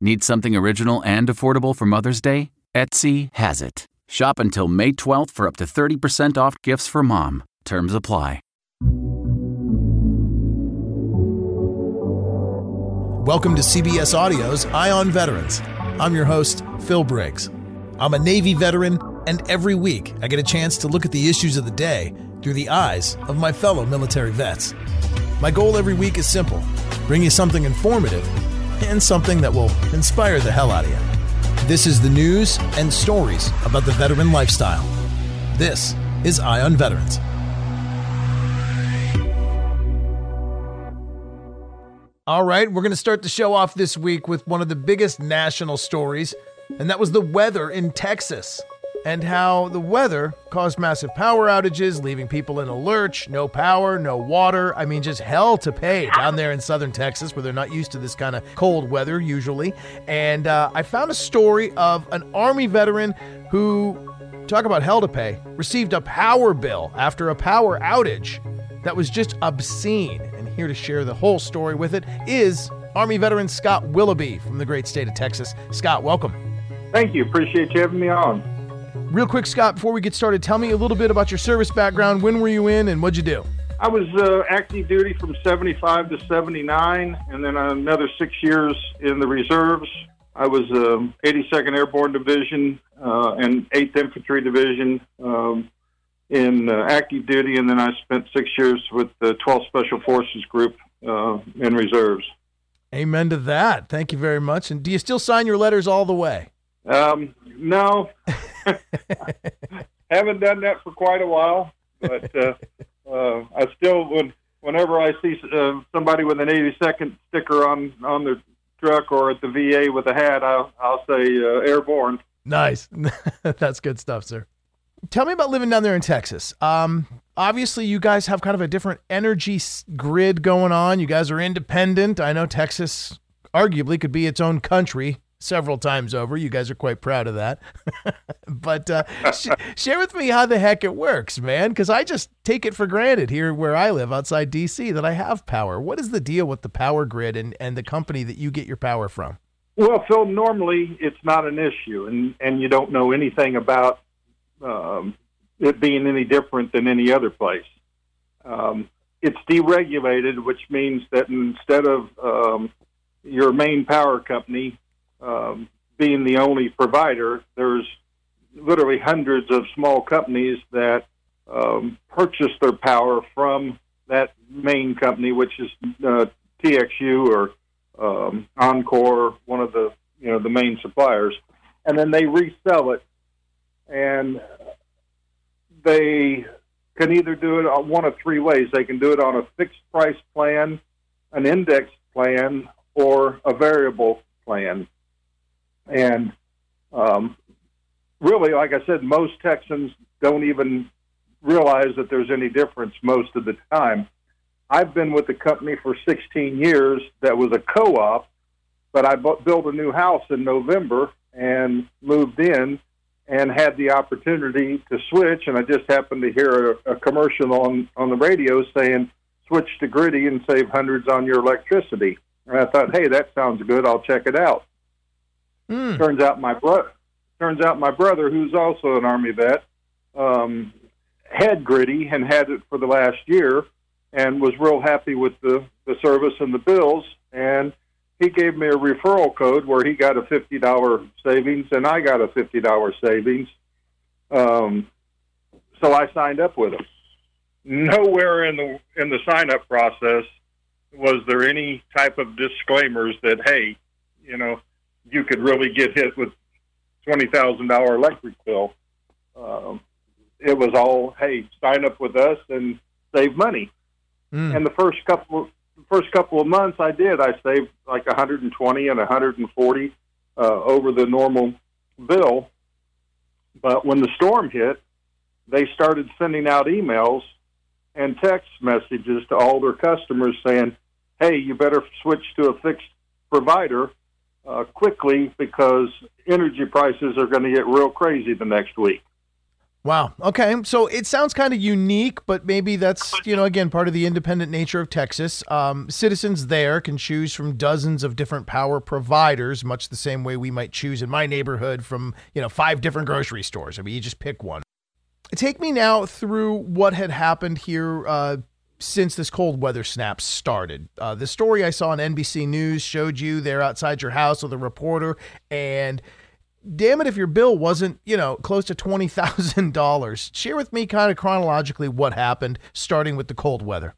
Need something original and affordable for Mother's Day? Etsy has it. Shop until May 12th for up to 30% off gifts for mom. Terms apply. Welcome to CBS Audio's Eye on Veterans. I'm your host, Phil Briggs. I'm a Navy veteran, and every week I get a chance to look at the issues of the day through the eyes of my fellow military vets. My goal every week is simple bring you something informative and something that will inspire the hell out of you. This is the news and stories about the veteran lifestyle. This is Eye on Veterans. All right, we're going to start the show off this week with one of the biggest national stories, and that was the weather in Texas and how the weather caused massive power outages, leaving people in a lurch, no power, no water. I mean, just hell to pay down there in southern Texas where they're not used to this kind of cold weather usually. And uh, I found a story of an Army veteran who, talk about hell to pay, received a power bill after a power outage that was just obscene. And here to share the whole story with it is Army veteran Scott Willoughby from the great state of Texas. Scott, welcome. Thank you. Appreciate you having me on. Real quick, Scott, before we get started, tell me a little bit about your service background. When were you in and what'd you do? I was uh, active duty from 75 to 79, and then another six years in the reserves. I was um, 82nd Airborne Division uh, and 8th Infantry Division um, in uh, active duty, and then I spent six years with the 12th Special Forces Group uh, in reserves. Amen to that. Thank you very much. And do you still sign your letters all the way? Um, no, haven't done that for quite a while, but uh, uh, I still when whenever I see uh, somebody with an 82nd sticker on on their truck or at the VA with a hat, I'll I'll say uh, airborne. Nice, that's good stuff, sir. Tell me about living down there in Texas. Um, obviously, you guys have kind of a different energy grid going on. You guys are independent. I know Texas arguably could be its own country several times over. You guys are quite proud of that. but uh, sh- share with me how the heck it works, man, because I just take it for granted here where I live outside DC that I have power. What is the deal with the power grid and, and the company that you get your power from? Well, Phil, normally it's not an issue, and, and you don't know anything about um, it being any different than any other place. Um, it's deregulated, which means that instead of um, your main power company um, being the only provider, there's literally hundreds of small companies that um, purchase their power from that main company, which is uh, TXU or um, Oncor, one of the you know the main suppliers, and then they resell it, and they can either do it on one of three ways. They can do it on a fixed price plan, an index plan, or a variable plan. And um, really, like I said, most Texans don't even realize that there's any difference most of the time. I've been with the company for 16 years that was a co op, but I bu- built a new house in November and moved in and had the opportunity to switch. And I just happened to hear a, a commercial on, on the radio saying, switch to Griddy and save hundreds on your electricity. And I thought, hey, that sounds good. I'll check it out. Mm. Turns out my brother, turns out my brother, who's also an Army vet, um, had Griddy and had it for the last year, and was real happy with the the service and the bills. And he gave me a referral code where he got a fifty dollar savings and I got a fifty dollar savings. Um, so I signed up with him. Nowhere in the in the sign up process was there any type of disclaimers that hey, you know, you could really get hit with twenty thousand dollar electric bill. Um, it was all hey, sign up with us and save money. Mm. And the first couple first couple of months I did, I saved like 120 and 140 uh, over the normal bill. But when the storm hit, they started sending out emails and text messages to all their customers saying, "Hey, you better switch to a fixed provider uh, quickly because energy prices are going to get real crazy the next week." Wow. Okay. So it sounds kind of unique, but maybe that's, you know, again, part of the independent nature of Texas. Um, citizens there can choose from dozens of different power providers, much the same way we might choose in my neighborhood from, you know, five different grocery stores. I mean, you just pick one. Take me now through what had happened here uh, since this cold weather snap started. Uh, the story I saw on NBC News showed you there outside your house with a reporter and damn it if your bill wasn't, you know, close to $20,000. Share with me kind of chronologically what happened, starting with the cold weather.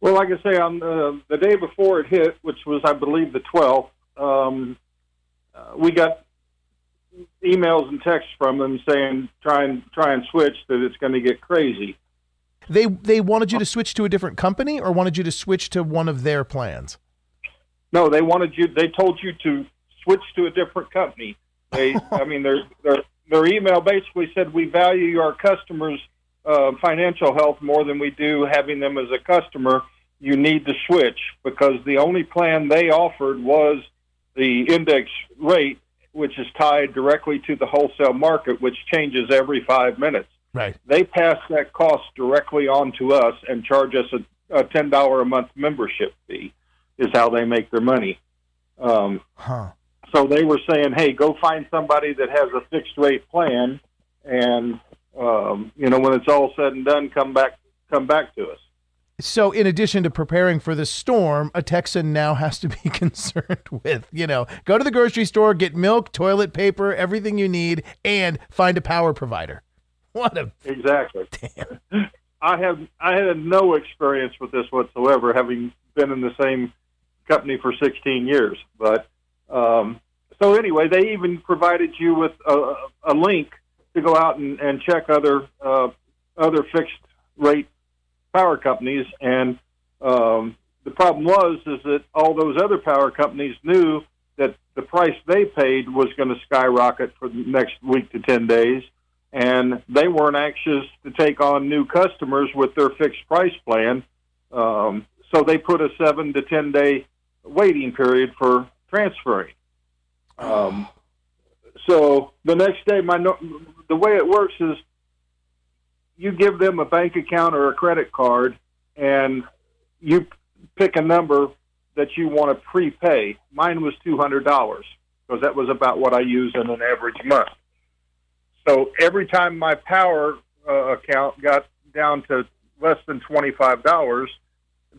Well, like I say, on the, day before it hit, which was, I believe, the 12th, um, uh, we got emails and texts from them saying, try and, try and switch, that it's going to get crazy. They, they wanted you to switch to a different company or wanted you to switch to one of their plans? No, they wanted you, they told you to switch to a different company. They, I mean, their their their email basically said we value our customers' uh, financial health more than we do having them as a customer. You need to switch because the only plan they offered was the index rate, which is tied directly to the wholesale market, which changes every five minutes. Right. They pass that cost directly on to us and charge us a, a ten dollar a month membership fee. Is how they make their money. Um, huh so they were saying, "Hey, go find somebody that has a fixed rate plan, and um, you know when it's all said and done, come back, come back to us." So, in addition to preparing for the storm, a Texan now has to be concerned with, you know, go to the grocery store, get milk, toilet paper, everything you need, and find a power provider. What a exactly. Damn. I have I had no experience with this whatsoever, having been in the same company for 16 years. But um, so anyway, they even provided you with a, a link to go out and, and check other uh, other fixed rate power companies. And um, the problem was is that all those other power companies knew that the price they paid was going to skyrocket for the next week to ten days, and they weren't anxious to take on new customers with their fixed price plan. Um, so they put a seven to ten day waiting period for transferring. Um, so the next day, my the way it works is you give them a bank account or a credit card, and you pick a number that you want to prepay. Mine was two hundred dollars because that was about what I use in an average month. So every time my power uh, account got down to less than twenty five dollars,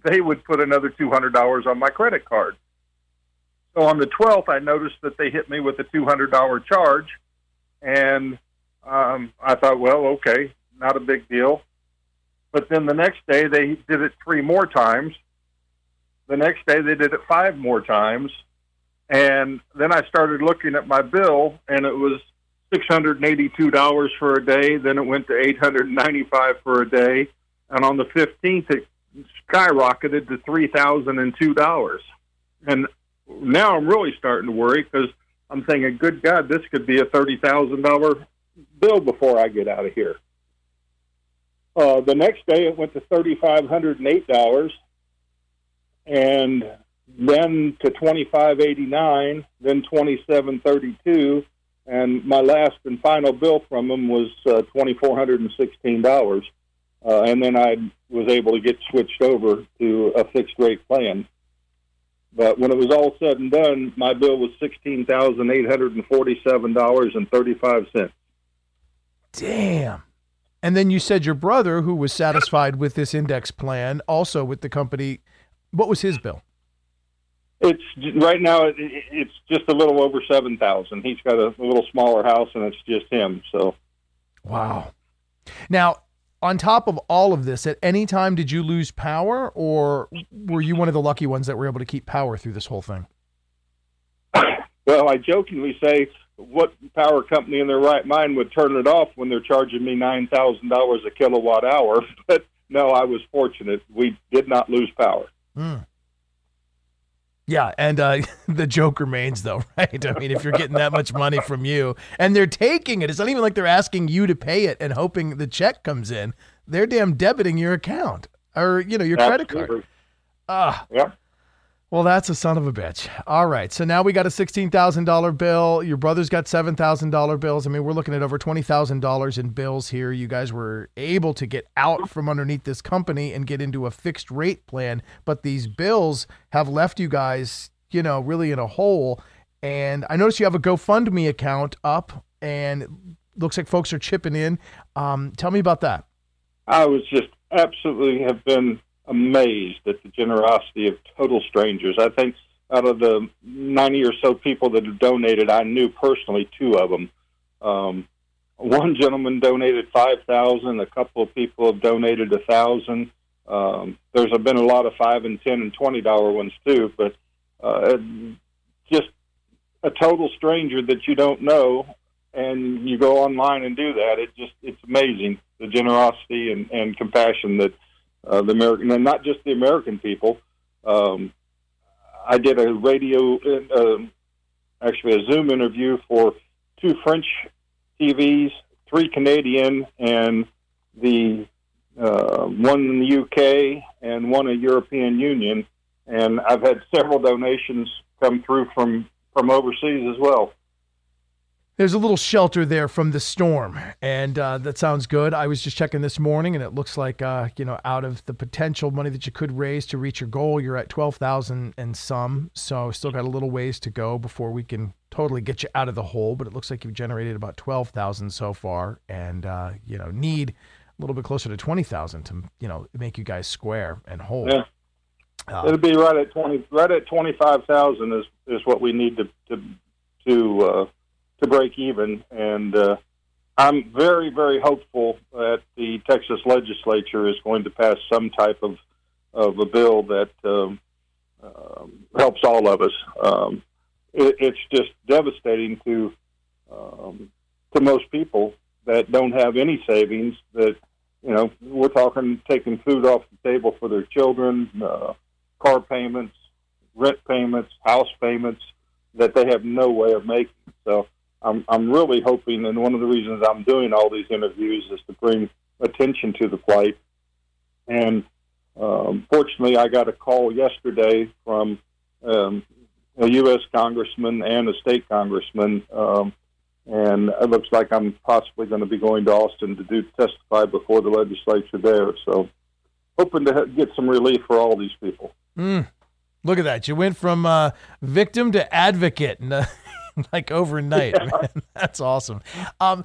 they would put another two hundred dollars on my credit card. So on the 12th, I noticed that they hit me with a $200 charge, and um, I thought, well, okay, not a big deal. But then the next day, they did it three more times. The next day, they did it five more times. And then I started looking at my bill, and it was $682 for a day. Then it went to 895 for a day. And on the 15th, it skyrocketed to $3,002. And now I'm really starting to worry because I'm thinking, good God, this could be a thirty thousand dollar bill before I get out of here. Uh, the next day, it went to thirty five hundred and then to twenty five eighty nine, then twenty seven thirty two, and my last and final bill from them was uh, twenty four hundred and sixteen dollars. Uh, and then I was able to get switched over to a fixed rate plan But when it was all said and done, my bill was sixteen thousand eight hundred and forty-seven dollars and thirty-five cents. Damn. And then you said your brother, who was satisfied with this index plan, also with the company, what was his bill? It's right now. It, it's just a little over seven thousand. He's got a, a little smaller house, and it's just him. So, wow. Now, on top of all of this, at any time did you lose power, or were you one of the lucky ones that were able to keep power through this whole thing? Well, I jokingly say, what power company in their right mind would turn it off when they're charging me nine thousand dollars a kilowatt hour? But no, I was fortunate. We did not lose power. Mm. Yeah, and uh, the joke remains, though, right? I mean, if you're getting that much money from you and they're taking it, it's not even like they're asking you to pay it and hoping the check comes in. They're damn debiting your account or you know your Absolutely. credit card. Ah, yeah. Well, that's a son of a bitch. All right, so now we got a sixteen thousand dollar bill. Your brother's got seven thousand dollar bills. I mean, we're looking at over twenty thousand dollars in bills here. You guys were able to get out from underneath this company and get into a fixed rate plan, but these bills have left you guys, you know, really in a hole. And I noticed you have a GoFundMe account up, and looks like folks are chipping in. Um, tell me about that. I was just absolutely have been amazed at the generosity of total strangers. I think out of the 90 or so people that have donated, I knew personally two of them. Um, one gentleman donated 5000 a couple of people have donated a thousand um, there's been a lot of five and ten and twenty dollar ones too but uh, just a total stranger that you don't know and you go online and do that it just it's amazing the generosity and, and compassion that uh, the American, and not just the American people. Um, I did a radio, uh, actually a Zoom interview for two French TVs, three Canadian, and the uh, one in the UK and one a European Union. And I've had several donations come through from from overseas as well there's a little shelter there from the storm, and uh, that sounds good. I was just checking this morning, and it looks like uh, you know out of the potential money that you could raise to reach your goal, you're at twelve thousand and some. So still got a little ways to go before we can totally get you out of the hole. But it looks like you've generated about twelve thousand so far, and uh, you know need a little bit closer to twenty thousand to you know make you guys square and whole. Yeah. Uh, It'll be right at twenty, right at twenty five thousand is is what we need to to to uh, to break even. And uh, I'm very, very hopeful that the Texas legislature is going to pass some type of, of a bill that um, uh, helps all of us. Um, it, it's just devastating to um, to most people that don't have any savings. That you know, we're talking taking food off the table for their children, uh, car payments, rent payments, house payments that they have no way of making. So I'm, I'm really hoping, and one of the reasons I'm doing all these interviews is to bring attention to the plight. And um, fortunately, I got a call yesterday from um, a U.S. congressman and a state congressman, um, and it looks like I'm possibly going to be going to Austin to do testify before the legislature there. So, hoping to get some relief for all these people. Mm. Look at that! You went from uh, victim to advocate, like overnight. Yeah. Man. That's awesome. Um,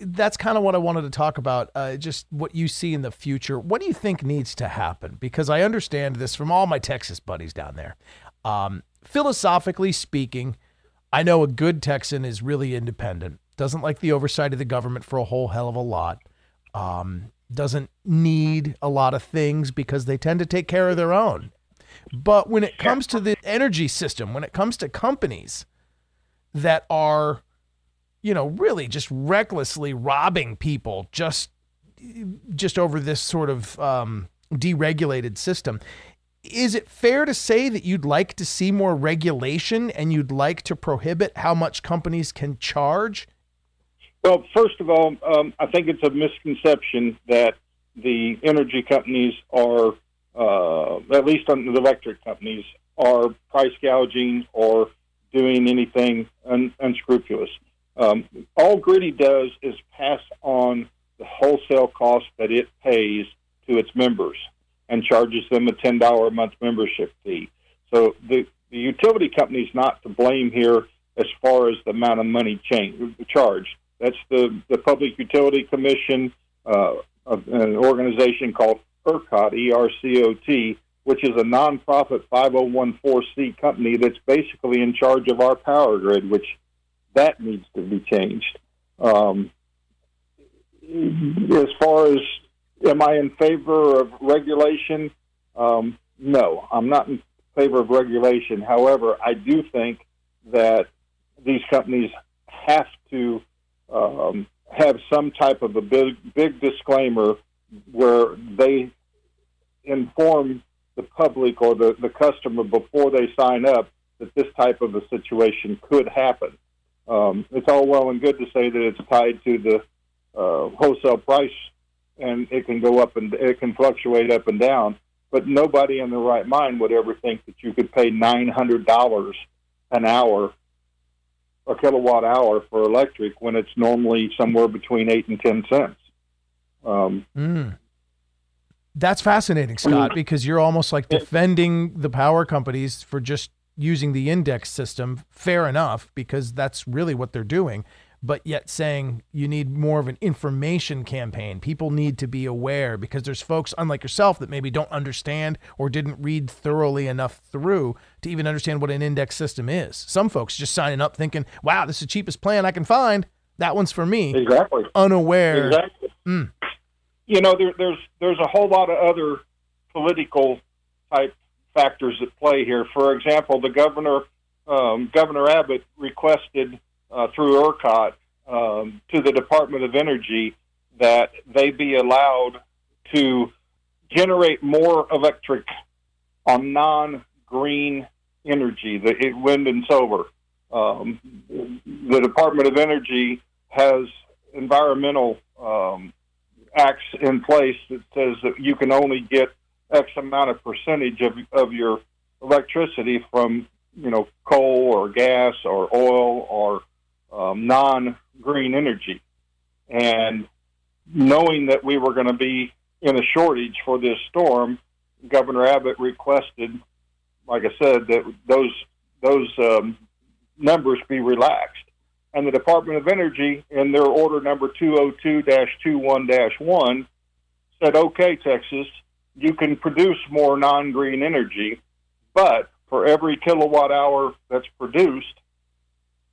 that's kind of what I wanted to talk about. Uh, just what you see in the future. What do you think needs to happen? Because I understand this from all my Texas buddies down there. Um, philosophically speaking, I know a good Texan is really independent, doesn't like the oversight of the government for a whole hell of a lot. Um, doesn't need a lot of things because they tend to take care of their own. But when it comes to the energy system, when it comes to companies, that are, you know, really just recklessly robbing people just just over this sort of um, deregulated system. Is it fair to say that you'd like to see more regulation and you'd like to prohibit how much companies can charge? Well, first of all, um, I think it's a misconception that the energy companies are, uh, at least on the electric companies, are price gouging or doing anything un- unscrupulous. Um, all Gritty does is pass on the wholesale cost that it pays to its members and charges them a ten dollar a month membership fee. So the the utility company is not to blame here as far as the amount of money change, charged. That's the, the Public Utility Commission, uh, an organization called ERCOT, E-R-C-O-T, which is a nonprofit 5014C company that's basically in charge of our power grid, which that needs to be changed. Um, as far as am I in favor of regulation? Um, no, I'm not in favor of regulation. However, I do think that these companies have to um, have some type of a big, big disclaimer where they inform the public or the, the customer before they sign up that this type of a situation could happen. Um, it's all well and good to say that it's tied to the uh, wholesale price and it can go up and it can fluctuate up and down. But nobody in their right mind would ever think that you could pay nine hundred dollars an hour, a kilowatt hour for electric when it's normally somewhere between eight and ten cents. Um, mm. That's fascinating, Scott, because you're almost like defending the power companies for just using the index system. Fair enough, because that's really what they're doing but yet saying you need more of an information campaign. People need to be aware because there's folks, unlike yourself, that maybe don't understand or didn't read thoroughly enough through to even understand what an index system is. Some folks just signing up thinking, wow, this is the cheapest plan I can find. That one's for me. Exactly. Unaware. Exactly. Mm. You know, there, there's there's a whole lot of other political type factors at play here. For example, the governor, um, Governor Abbott, requested uh, through ERCOT um, to the Department of Energy that they be allowed to generate more electric on non-green energy, the wind and solar. Um, the Department of Energy has environmental um, acts in place that says that you can only get X amount of percentage of, of your electricity from, you know, coal or gas or oil or um, non green energy. And knowing that we were going to be in a shortage for this storm, Governor Abbott requested, like I said, that those those um, numbers be relaxed. And the Department of Energy, in their order number 202-21-1, said, "Okay, Texas, you can produce more non-green energy, but for every kilowatt hour that's produced,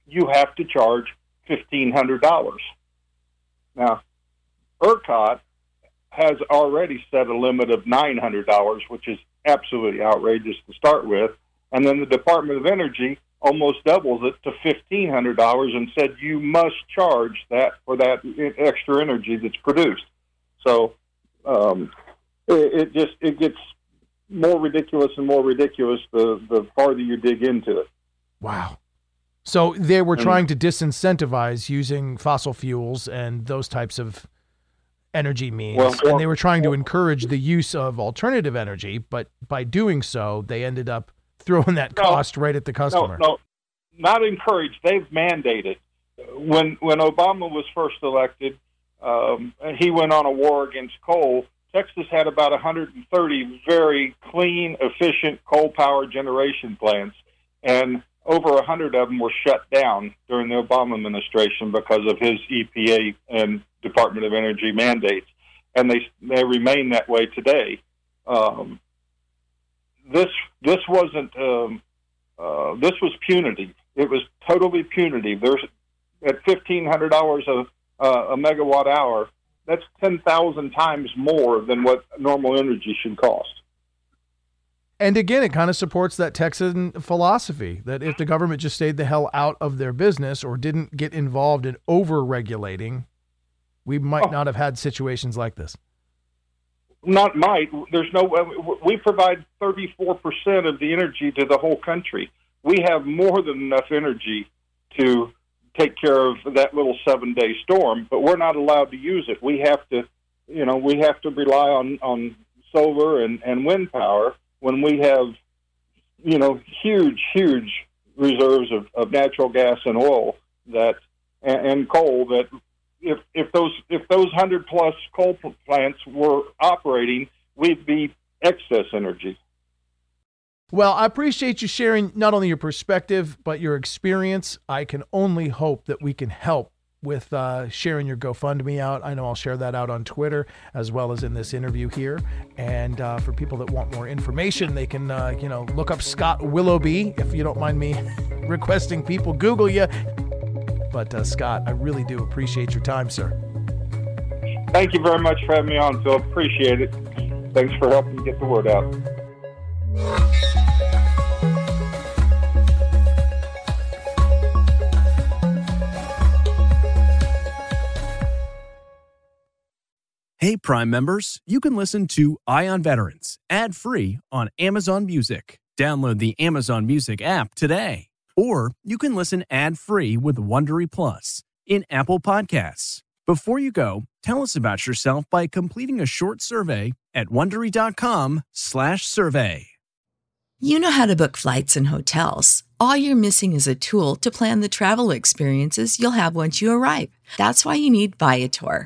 you have to charge $1,500. Now, ERCOT has already set a limit of $900, which is absolutely outrageous to start with. And then the Department of Energy almost doubles it to $1,500 and said you must charge that for that extra energy that's produced. So um, it, it just it gets more ridiculous and more ridiculous the, the farther you dig into it. Wow. So they were trying to disincentivize using fossil fuels and those types of energy means. Well, well, and they were trying to encourage the use of alternative energy, but by doing so, they ended up throwing that no, cost right at the customer. No, no, not encouraged. They've mandated. When when Obama was first elected, um, he went on a war against coal. Texas had about 130 very clean, efficient coal power generation plants, and over a hundred of them were shut down during the Obama administration because of his EPA and Department of Energy mandates, and they they remain that way today. Um, this this wasn't um, uh, this was punitive. It was totally punitive. There's at fifteen hundred dollars a uh, a megawatt hour. That's ten thousand times more than what normal energy should cost. And again, it kind of supports that Texan philosophy that if the government just stayed the hell out of their business or didn't get involved in over regulating, we might oh. not have had situations like this. Not might. There's no. Uh, we provide 34% of the energy to the whole country. We have more than enough energy to take care of that little seven day storm, but we're not allowed to use it. We have to, you know, we have to rely on on solar and, and wind power when we have, you know, huge, huge reserves of, of natural gas and oil that and, and coal that if if those if those hundred plus coal plants were operating, we'd be excess energy. Well, I appreciate you sharing not only your perspective, but your experience. I can only hope that we can help with uh, sharing your GoFundMe out. I know I'll share that out on Twitter as well as in this interview here. And uh, for people that want more information, they can, uh, you know, look up Scott Willoughby if you don't mind me requesting people Google you. But uh, Scott, I really do appreciate your time, sir. Thank you very much for having me on, Phil. Appreciate it. Thanks for helping get the word out. Hey, Prime members, you can listen to Eye on Veterans ad free on Amazon Music. Download the Amazon Music app today. Or you can listen ad free with Wondery Plus in Apple Podcasts. Before you go, tell us about yourself by completing a short survey at wondery.com/slash survey. You know how to book flights and hotels. All you're missing is a tool to plan the travel experiences you'll have once you arrive. That's why you need Viator.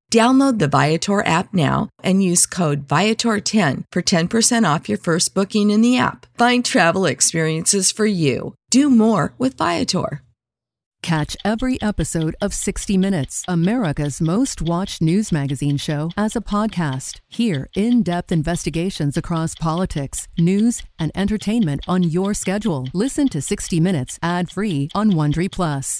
Download the Viator app now and use code Viator10 for 10% off your first booking in the app. Find travel experiences for you. Do more with Viator. Catch every episode of 60 Minutes, America's most watched news magazine show, as a podcast. Hear in depth investigations across politics, news, and entertainment on your schedule. Listen to 60 Minutes ad free on Wondery Plus.